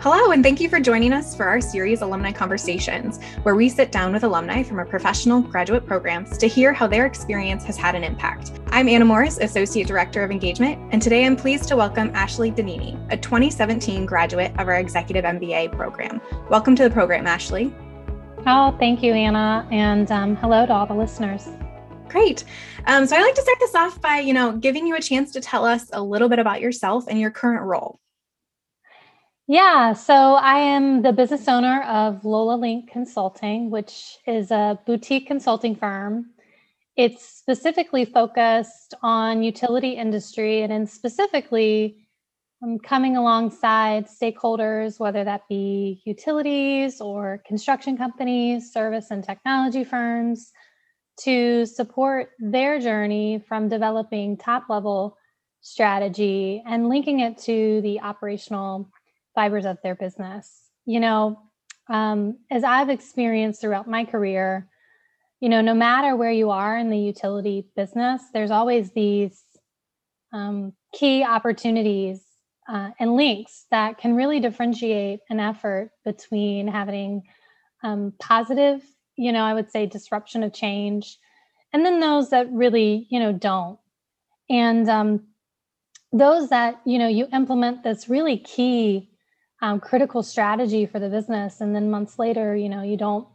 Hello, and thank you for joining us for our series Alumni Conversations, where we sit down with alumni from our professional graduate programs to hear how their experience has had an impact. I'm Anna Morris, Associate Director of Engagement, and today I'm pleased to welcome Ashley Danini, a 2017 graduate of our Executive MBA program. Welcome to the program, Ashley. Oh, thank you, Anna, and um, hello to all the listeners. Great. Um, so I'd like to start this off by, you know, giving you a chance to tell us a little bit about yourself and your current role. Yeah, so I am the business owner of Lola Link Consulting, which is a boutique consulting firm. It's specifically focused on utility industry and in specifically um, coming alongside stakeholders, whether that be utilities or construction companies, service and technology firms, to support their journey from developing top level strategy and linking it to the operational fibers of their business. You know, um, as I've experienced throughout my career, you know, no matter where you are in the utility business, there's always these um, key opportunities uh, and links that can really differentiate an effort between having um, positive, you know, I would say disruption of change, and then those that really, you know, don't. And um, those that, you know, you implement this really key um, critical strategy for the business and then months later you know you don't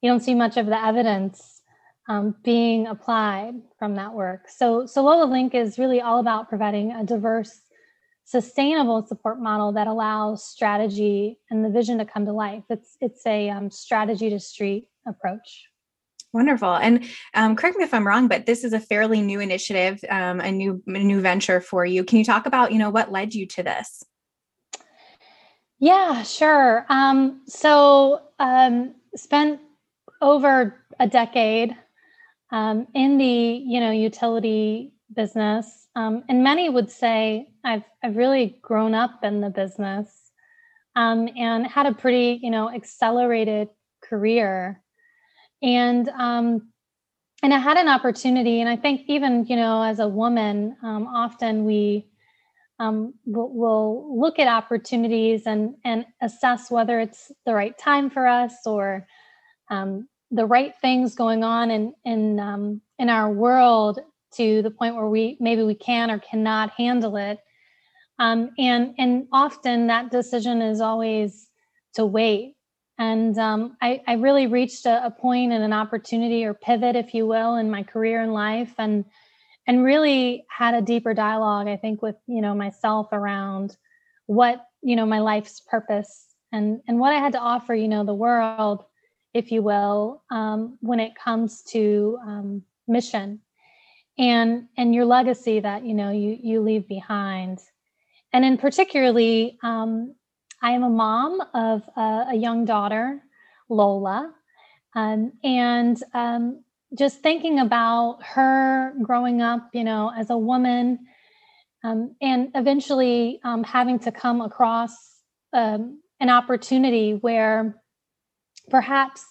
you don't see much of the evidence um, being applied from that work so so lola link is really all about providing a diverse sustainable support model that allows strategy and the vision to come to life it's it's a um, strategy to street approach Wonderful. And um, correct me if I'm wrong, but this is a fairly new initiative, um, a new a new venture for you. Can you talk about, you know, what led you to this? Yeah, sure. Um, so um, spent over a decade um, in the you know utility business, um, and many would say I've I've really grown up in the business um, and had a pretty you know accelerated career, and um, and I had an opportunity, and I think even you know as a woman, often we um, we'll, we'll, look at opportunities and and assess whether it's the right time for us or um, the right things going on in in um, in our world to the point where we maybe we can or cannot handle it. Um, and and often that decision is always to wait. And um, I, I really reached a, a point and an opportunity or pivot if you will in my career and life. And and really had a deeper dialogue i think with you know myself around what you know my life's purpose and and what i had to offer you know the world if you will um, when it comes to um, mission and and your legacy that you know you you leave behind. And in particularly um, i am a mom of a, a young daughter lola um, and um, just thinking about her growing up, you know, as a woman, um, and eventually um, having to come across um, an opportunity where perhaps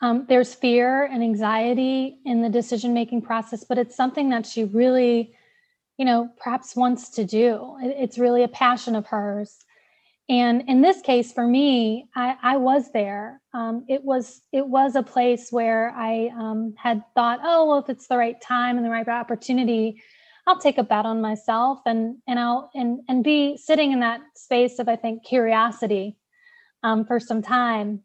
um, there's fear and anxiety in the decision making process, but it's something that she really, you know, perhaps wants to do. It's really a passion of hers and in this case for me i, I was there. Um, it was it was a place where i um, had thought oh well if it's the right time and the right opportunity i'll take a bet on myself and and i'll and and be sitting in that space of i think curiosity um, for some time.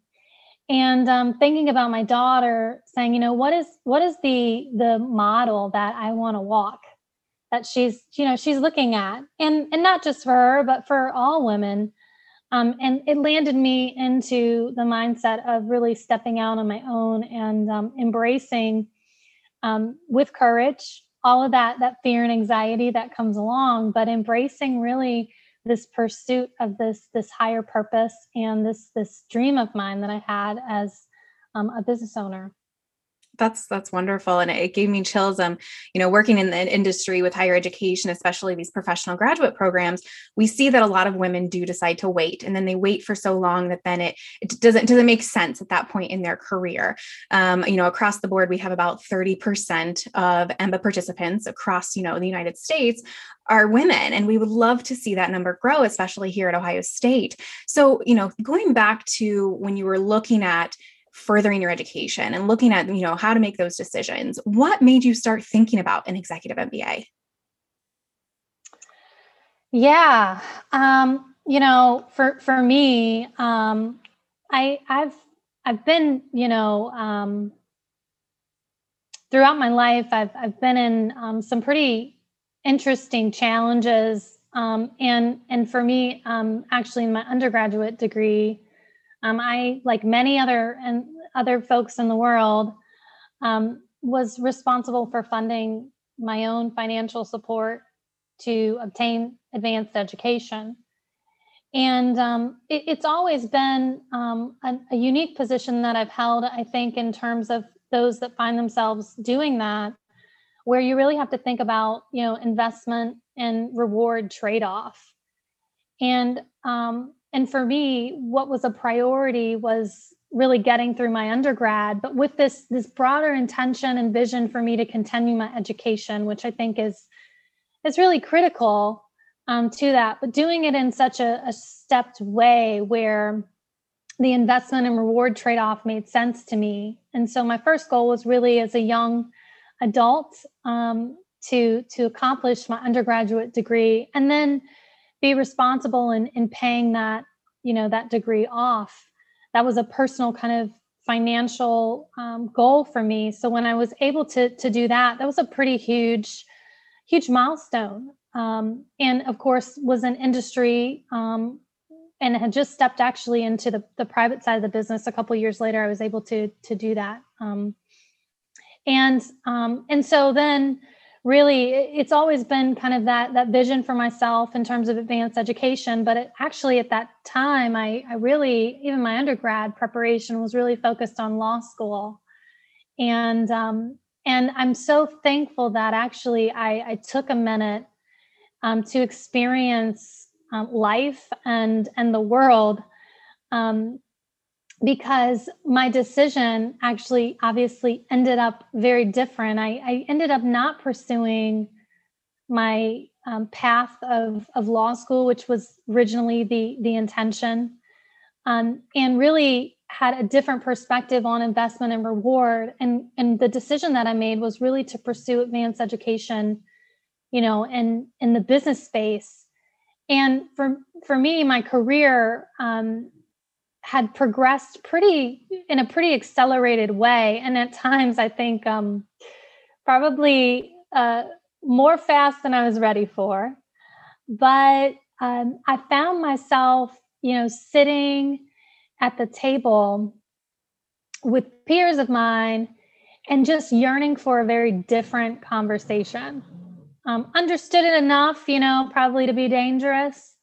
And um, thinking about my daughter saying you know what is what is the the model that i want to walk that she's you know she's looking at? And and not just for her but for all women um, and it landed me into the mindset of really stepping out on my own and um, embracing um, with courage all of that that fear and anxiety that comes along but embracing really this pursuit of this this higher purpose and this this dream of mine that i had as um, a business owner that's that's wonderful and it gave me chills um you know working in the industry with higher education especially these professional graduate programs we see that a lot of women do decide to wait and then they wait for so long that then it, it doesn't doesn't make sense at that point in their career. Um, you know across the board we have about 30% of EMBA participants across you know the united states are women and we would love to see that number grow especially here at ohio state. So you know going back to when you were looking at furthering your education and looking at you know how to make those decisions what made you start thinking about an executive mba yeah um, you know for for me um, i i've i've been you know um, throughout my life i've i've been in um, some pretty interesting challenges um, and and for me um, actually in my undergraduate degree um, I, like many other and other folks in the world, um, was responsible for funding my own financial support to obtain advanced education. And um, it, it's always been um, a, a unique position that I've held, I think, in terms of those that find themselves doing that, where you really have to think about, you know, investment and reward trade-off. And um, and for me what was a priority was really getting through my undergrad but with this this broader intention and vision for me to continue my education which i think is is really critical um, to that. But doing it in such a, a stepped way where the investment and reward trade-off made sense to me. And so my first goal was really as a young adult um, to to accomplish my undergraduate degree. And then be responsible in, in paying that you know that degree off. That was a personal kind of financial um, goal for me. So when i was able to to do that that was a pretty huge huge milestone. Um, and of course was an industry um, and had just stepped actually into the, the private side of the business a couple years later i was able to to do that. Um, and um, and so then really it's always been kind of that that vision for myself in terms of advanced education but it, actually at that time I, I really even my undergrad preparation was really focused on law school. And um, and i'm so thankful that actually i, I took a minute um, to experience um, life and and the world. Um, because my decision actually obviously ended up very different. I, I ended up not pursuing my um, path of, of law school, which was originally the, the intention, um, and really had a different perspective on investment and reward. And, and the decision that I made was really to pursue advanced education, you know, in, in the business space. And for, for me, my career, um, had progressed pretty in a pretty accelerated way. And at times i think um, probably uh, more fast than i was ready for. But um, i found myself you know sitting at the table with peers of mine and just yearning for a very different conversation. Um, understood it enough you know probably to be dangerous.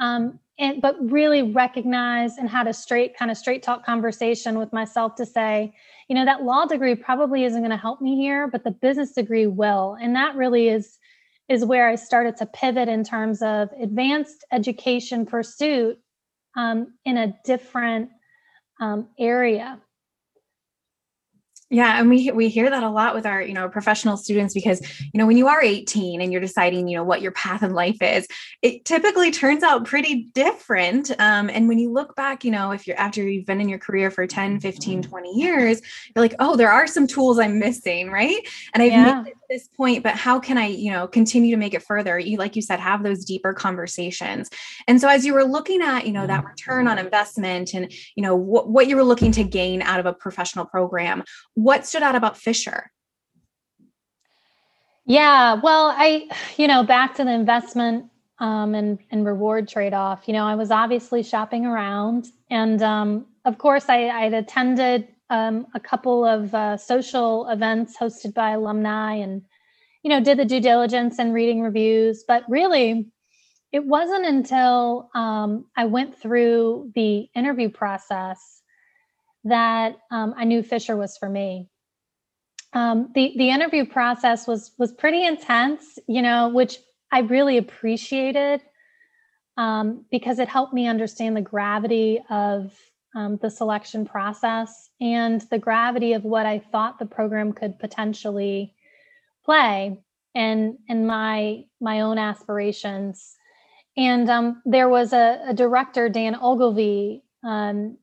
Um, and but really recognize and had a straight kind of straight talk conversation with myself to say you know that law degree probably isn't going to help me here but the business degree will. And that really is is where i started to pivot in terms of advanced education pursuit um, in a different um, area yeah, and we we hear that a lot with our, you know, professional students because, you know, when you are 18 and you're deciding, you know, what your path in life is, it typically turns out pretty different. Um, and when you look back, you know, if you're after you've been in your career for 10, 15, 20 years, you're like, oh, there are some tools I'm missing, right? And I've yeah. made it this point, but how can I, you know, continue to make it further? You like you said, have those deeper conversations. And so as you were looking at, you know, that return on investment and, you know, what, what you were looking to gain out of a professional program what stood out about Fisher? Yeah, well, I, you know, back to the investment um, and and reward trade off. You know, I was obviously shopping around, and um, of course, I I'd attended um, a couple of uh, social events hosted by alumni, and you know, did the due diligence and reading reviews. But really, it wasn't until um, I went through the interview process that um, I knew Fisher was for me. um, the the interview process was was pretty intense, you know, which I really appreciated um, because it helped me understand the gravity of um, the selection process and the gravity of what I thought the program could potentially play and and my my own aspirations. And um, there was a, a, director, Dan Ogilvy, um,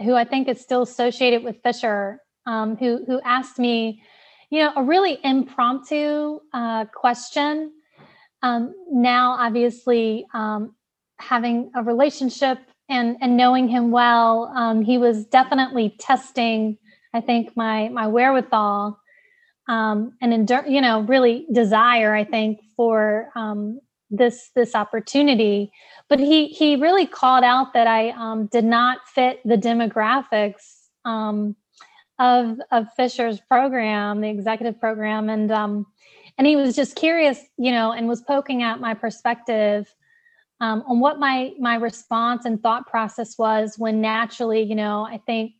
who I think is still associated with Fisher, um, who who asked me, you know, a really impromptu uh, question. Um, now, obviously, um, having a relationship and and knowing him well, um, he was definitely testing. I think my my wherewithal um, and endure, you know, really desire. I think for um, this this opportunity, but he he really called out that I um, did not fit the demographics um, of of Fisher's program, the executive program, and um, and he was just curious, you know, and was poking at my perspective um, on what my my response and thought process was when naturally, you know, I think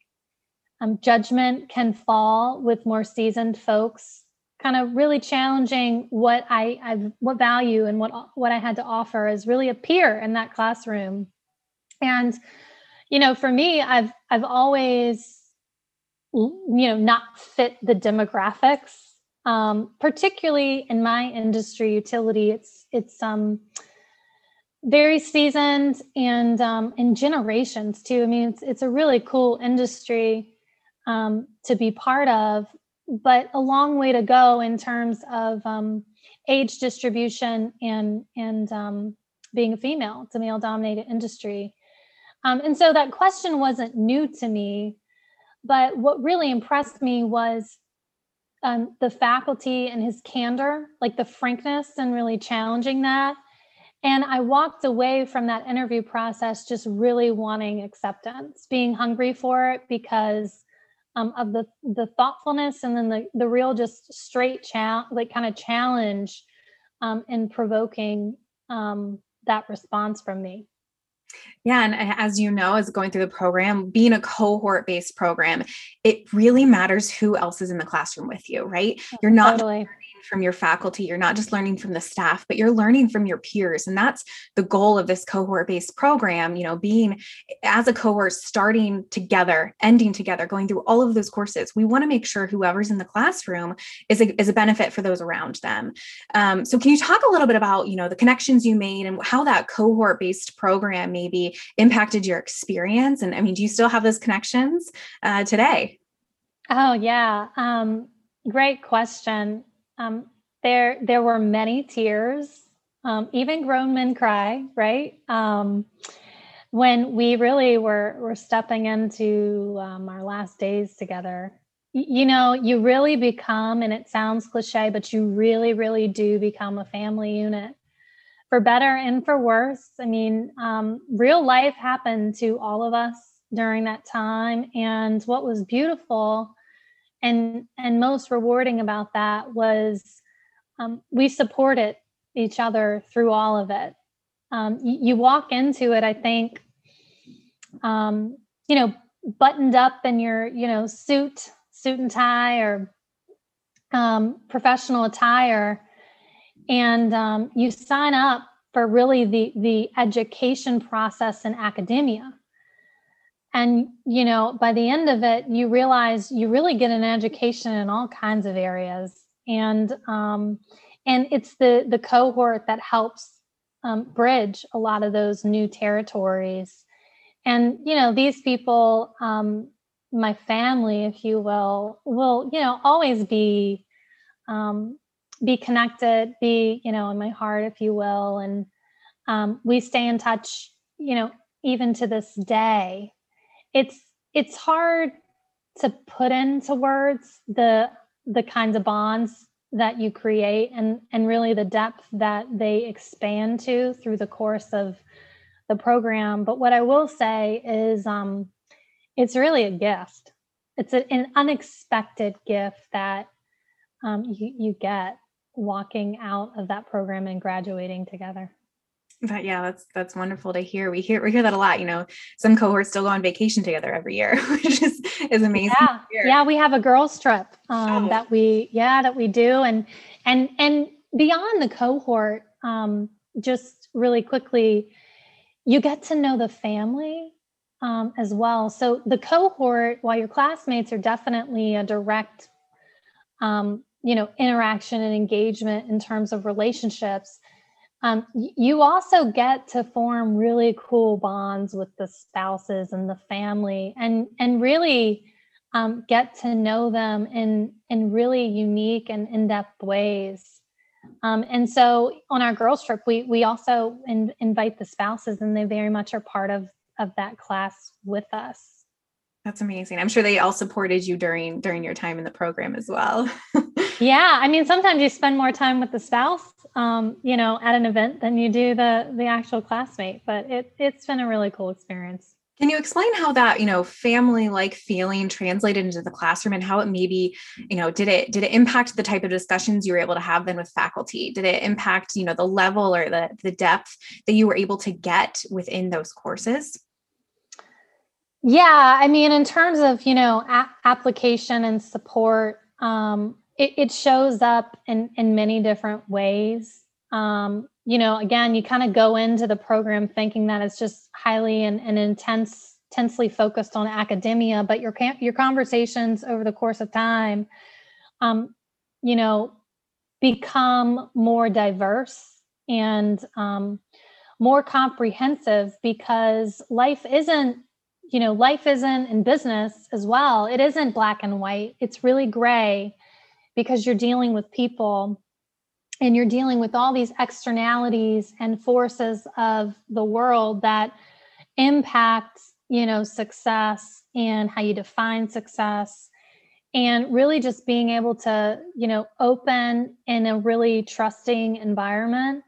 um, judgment can fall with more seasoned folks, kind of really challenging what I I what value and what what I had to offer as really a peer in that classroom, and you know, for me, I've I've always you know not fit the demographics um, particularly in my industry utility it's it's um very seasoned and um, in generations too. I mean, it's it's a really cool industry um, to be part of, but a long way to go in terms of um, age distribution and and um, being a female. It's a male dominated industry, um, and so that question wasn't new to me. But what really impressed me was um, the faculty and his candor, like the frankness and really challenging that and I walked away from that interview process just really wanting acceptance, being hungry for it because um, of the the thoughtfulness and then the the real just straight challenge, like kind of challenge um, in provoking um, that response from me. Yeah. And as you know, as going through the program, being a cohort based program, it really matters who else is in the classroom with you, right? You're not totally from your faculty. You're not just learning from the staff, but you're learning from your peers. And that's the goal of this cohort based program, you know, being as a cohort, starting together, ending together, going through all of those courses. We want to make sure whoever's in the classroom is a, is a benefit for those around them. Um, so, can you talk a little bit about, you know, the connections you made and how that cohort based program maybe impacted your experience? And I mean, do you still have those connections uh, today? Oh, yeah. Um, great question. Um, there, there were many tears. Um, even grown men cry, right? Um, when we really were were stepping into um, our last days together. You know, you really become, and it sounds cliche, but you really, really do become a family unit, for better and for worse. I mean, um, real life happened to all of us during that time, and what was beautiful and and most rewarding about that was um, we supported each other through all of it. Um, you, you, walk into it i think um, you know buttoned up in your you know suit suit and tie or um, professional attire and um, you sign up for really the the education process in academia and you know by the end of it you realize you really get an education in all kinds of areas. And um, and it's the the cohort that helps um, bridge a lot of those new territories. And you know these people um, my family if you will will you know always be um, be connected be you know in my heart if you will. And um, we stay in touch you know even to this day it's it's hard to put into words the the kinds of bonds that you create and and really the depth that they expand to through the course of the program. But what i will say is um it's really a gift. It's a, an unexpected gift that um, you, you get walking out of that program and graduating together But yeah, that's that's wonderful to hear. We hear we hear that a lot. You know, some cohorts still go on vacation together every year, which is is amazing. Yeah, yeah. We have a girls trip um, oh. that we yeah that we do, and and and beyond the cohort, um, just really quickly, you get to know the family um, as well. So the cohort, while your classmates are definitely a direct, um, you know, interaction and engagement in terms of relationships um, you also get to form really cool bonds with the spouses and the family and and really um, get to know them in in really unique and in-depth ways. Um, and so on our girls trip we we also in, invite the spouses and they very much are part of of that class with us that's amazing i'm sure they all supported you during during your time in the program as well yeah i mean sometimes you spend more time with the spouse um, you know, at an event than you do the the actual classmate. But it it's been a really cool experience. Can you explain how that, you know, family like feeling translated into the classroom and how it maybe, you know, did it did it impact the type of discussions you were able to have then with faculty? Did it impact, you know, the level or the the depth that you were able to get within those courses? Yeah, I mean, in terms of you know a- application and support, um, it, it shows up in in many different ways. Um, you know again you kind of go into the program thinking that it's just highly and, and intense intensely focused on academia but your your conversations over the course of time um, you know become more diverse and um, more comprehensive because life isn't you know life isn't in business as well it isn't black and white. It's really gray because you're dealing with people and you're dealing with all these externalities and forces of the world that impact you know success and how you define success. And really just being able to you know open in a really trusting environment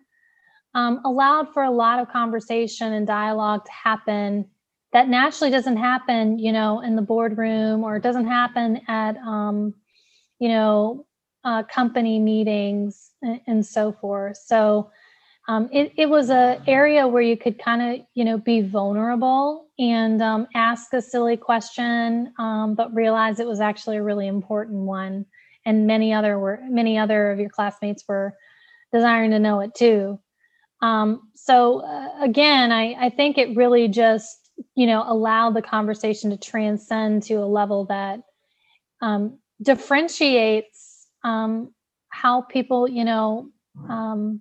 um, allowed for a lot of conversation and dialogue to happen that naturally doesn't happen you know in the boardroom or it doesn't happen at um, you know, uh, company meetings and, and, so forth. So um, it, it was a area where you could kind of, you know, be vulnerable and um, ask a silly question, um, but realize it was actually a really important one. And many other were many other of your classmates were desiring to know it too. Um, so uh, again, I, I think it really just, you know, allow the conversation to transcend to a level that um, differentiates um, how people, you know, um,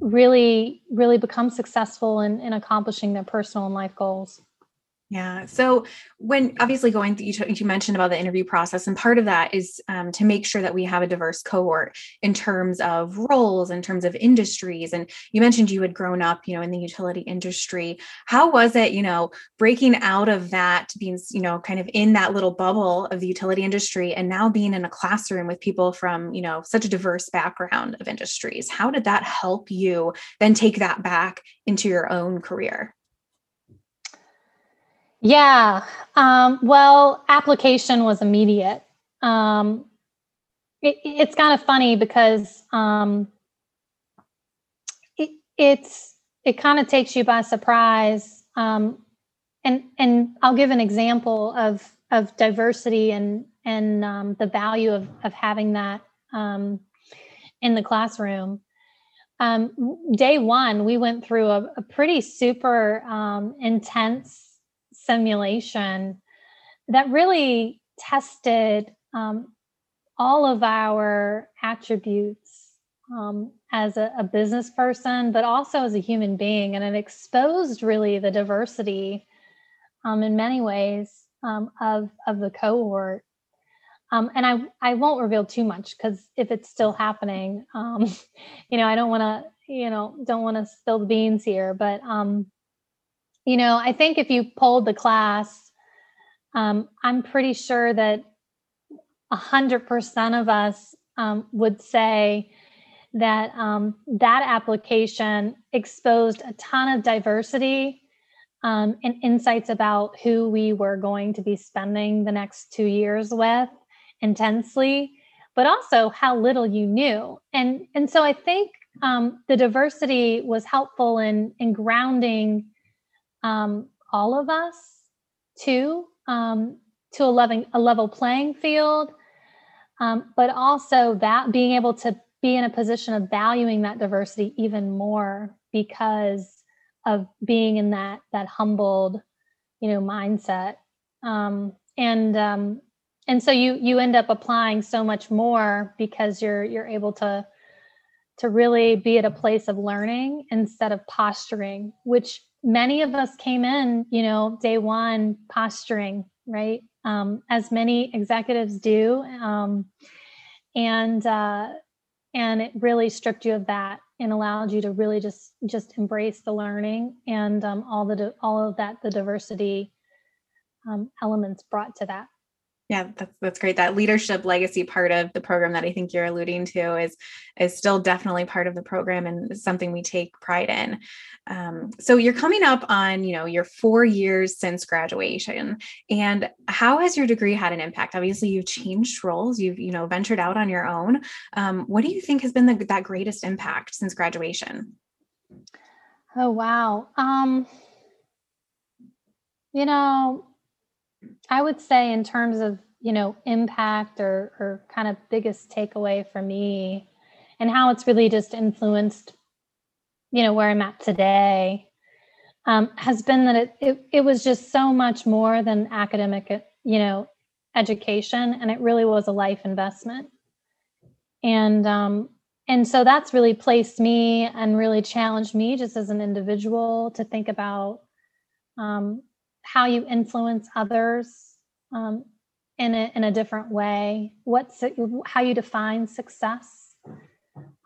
really, really become successful in, in accomplishing their personal and life goals. Yeah. So when obviously going through, you, mentioned about the interview process, and part of that is um, to make sure that we have a diverse cohort in terms of roles, in terms of industries. And you mentioned you had grown up, you know, in the utility industry. How was it, you know, breaking out of that, being, you know, kind of in that little bubble of the utility industry, and now being in a classroom with people from, you know, such a diverse background of industries? How did that help you then take that back into your own career? Yeah. Um, well, application was immediate. Um, it, it's kind of funny because um, it, it's it kind of takes you by surprise. Um, and and I'll give an example of of diversity and and um, the value of of having that um, in the classroom. Um, day one, we went through a, a pretty super um, intense simulation that really tested um, all of our attributes um, as a, a, business person, but also as a human being. And it exposed really the diversity um, in many ways um, of, of the cohort. Um, and I, I won't reveal too much because if it's still happening, um, you know, I don't want to, you know, don't want to spill the beans here, but you know, I think if you polled the class, um, I'm pretty sure that hundred percent of us um, would say that um, that application exposed a ton of diversity um, and insights about who we were going to be spending the next two years with intensely, but also how little you knew. And and so I think um, the diversity was helpful in in grounding um, all of us to um, to a loving a level playing field, um, but also that being able to be in a position of valuing that diversity even more because of being in that that humbled you know mindset. Um, and um, and so you you end up applying so much more because you're you're able to to really be at a place of learning instead of posturing which many of us came in you know day one posturing right? Um, as many executives do um, and uh, and it really stripped you of that and allowed you to really just just embrace the learning and um, all the all of that the diversity um, elements brought to that yeah that's that's great. That leadership legacy part of the program that i think you're alluding to is is still definitely part of the program and something we take pride in. Um, so you're coming up on you know your four years since graduation. And how has your degree had an impact? Obviously you've changed roles. You've you know ventured out on your own. Um, what do you think has been the, that greatest impact since graduation? Oh wow. Um, you know I would say in terms of, you know, impact or or kind of biggest takeaway for me and how it's really just influenced, you know, where I'm at today, um, has been that it, it it was just so much more than academic, you know, education, and it really was a life investment. And um, and so that's really placed me and really challenged me just as an individual to think about um, how you influence others um, in a in a different way. What's how you define success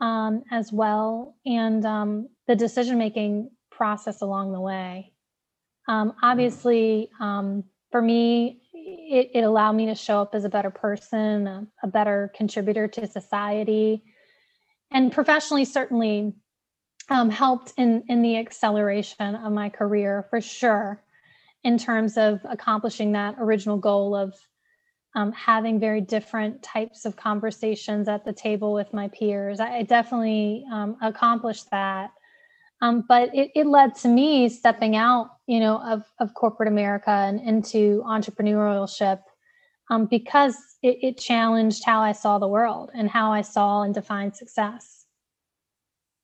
um, as well, and um, the decision making process along the way. Um, obviously, um, for me, it, it, allowed me to show up as a better person, a, a better contributor to society, and professionally, certainly um, helped in in the acceleration of my career for sure in terms of accomplishing that original goal of um, having very different types of conversations at the table with my peers. I, I definitely um, accomplished that. Um, but it, it, led to me stepping out, you know, of, of corporate America and into entrepreneurship um, because it, it challenged how I saw the world and how I saw and defined success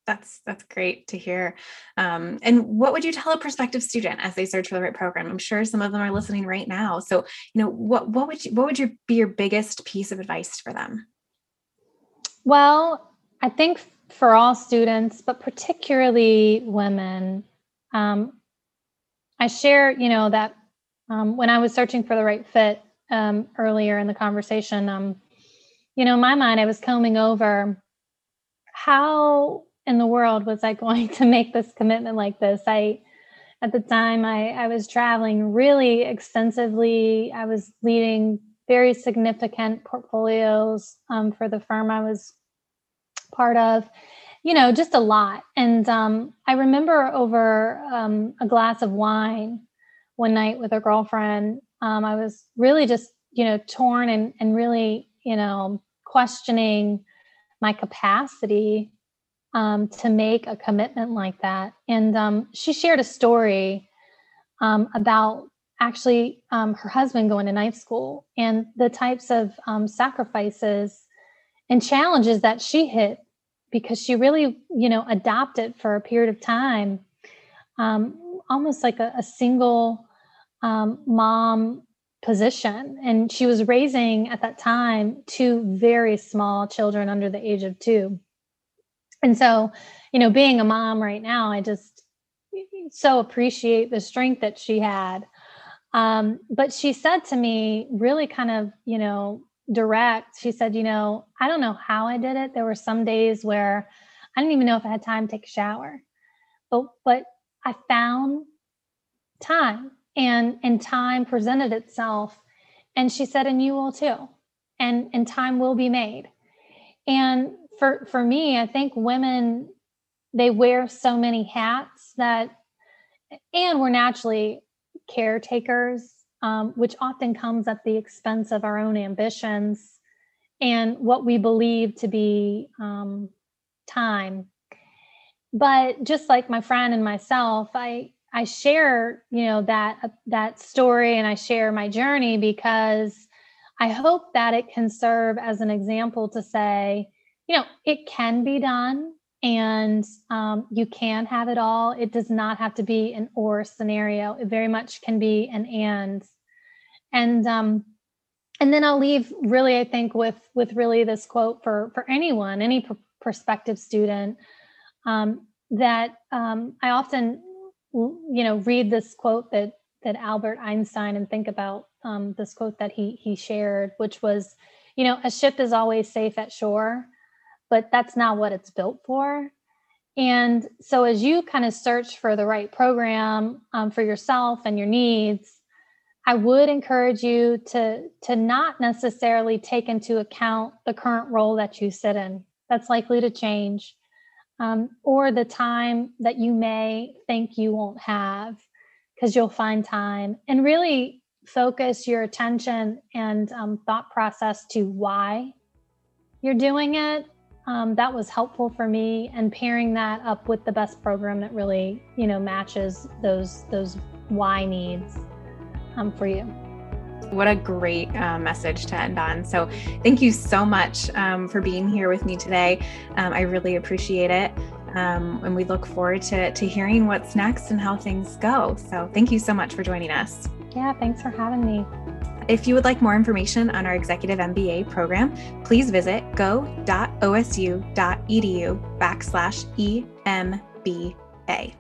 that's that's great to hear. Um, and what would you tell a prospective student as they search for the right program? I'm sure some of them are listening right now. So, you know, what what would you what would your be your biggest piece of advice for them? Well, I think for all students, but particularly women, um, I share, you know, that um, when I was searching for the right fit um, earlier in the conversation, um, you know, in my mind, I was combing over how in the world was I going to make this commitment like this? I, at the time, I, I was traveling really extensively. I was leading very significant portfolios um, for the firm I was part of, you know, just a lot. And um, I remember over um, a glass of wine one night with a girlfriend, um, I was really just, you know, torn and, and really, you know, questioning my capacity um, to make a commitment like that. And um, she shared a story um, about actually um, her husband going to night school and the types of um, sacrifices and challenges that she hit because she really, you know, adopted for a period of time, um, almost like a, a single mom position. And she was raising at that time two very small children under the age of two and so you know being a mom right now i just so appreciate the strength that she had. Um, but she said to me really kind of you know direct she said you know i don't know how i did it. There were some days where i didn't even know if i had time to take a shower but but i found time and and time presented itself and she said and you will too and and time will be made. And for for me, I think women they wear so many hats that, and we're naturally caretakers, um, which often comes at the expense of our own ambitions and what we believe to be um, time. but just like my friend and myself, I I share, you know, that uh, that story and I share my journey because I hope that it can serve as an example to say, you know, it can be done and um, you can have it all. It does not have to be an or scenario. It very much can be an and. And um, and then I'll leave really, I think, with with really this quote for for anyone, any pr- prospective student, um, that um, I often, you know, read this quote that that Albert Einstein and think about um, this quote that he he shared, which was, you know, a ship is always safe at shore, but that's not what it's built for. And so, as you kind of search for the right program um, for yourself and your needs, I would encourage you to to not necessarily take into account the current role that you sit in. That's likely to change, um, or the time that you may think you won't have, because you'll find time. And really focus your attention and um, thought process to why you're doing it. Um, that was helpful for me, and pairing that up with the best program that really you know matches those those why needs um, for you. What a great uh, message to end on. So, thank you so much um, for being here with me today. Um, I really appreciate it. Um, and we look forward to, to hearing what's next and how things go. So, thank you so much for joining us. Yeah, thanks for having me. If you would like more information on our Executive MBA program, please visit go.osu.edu backslash EMBA.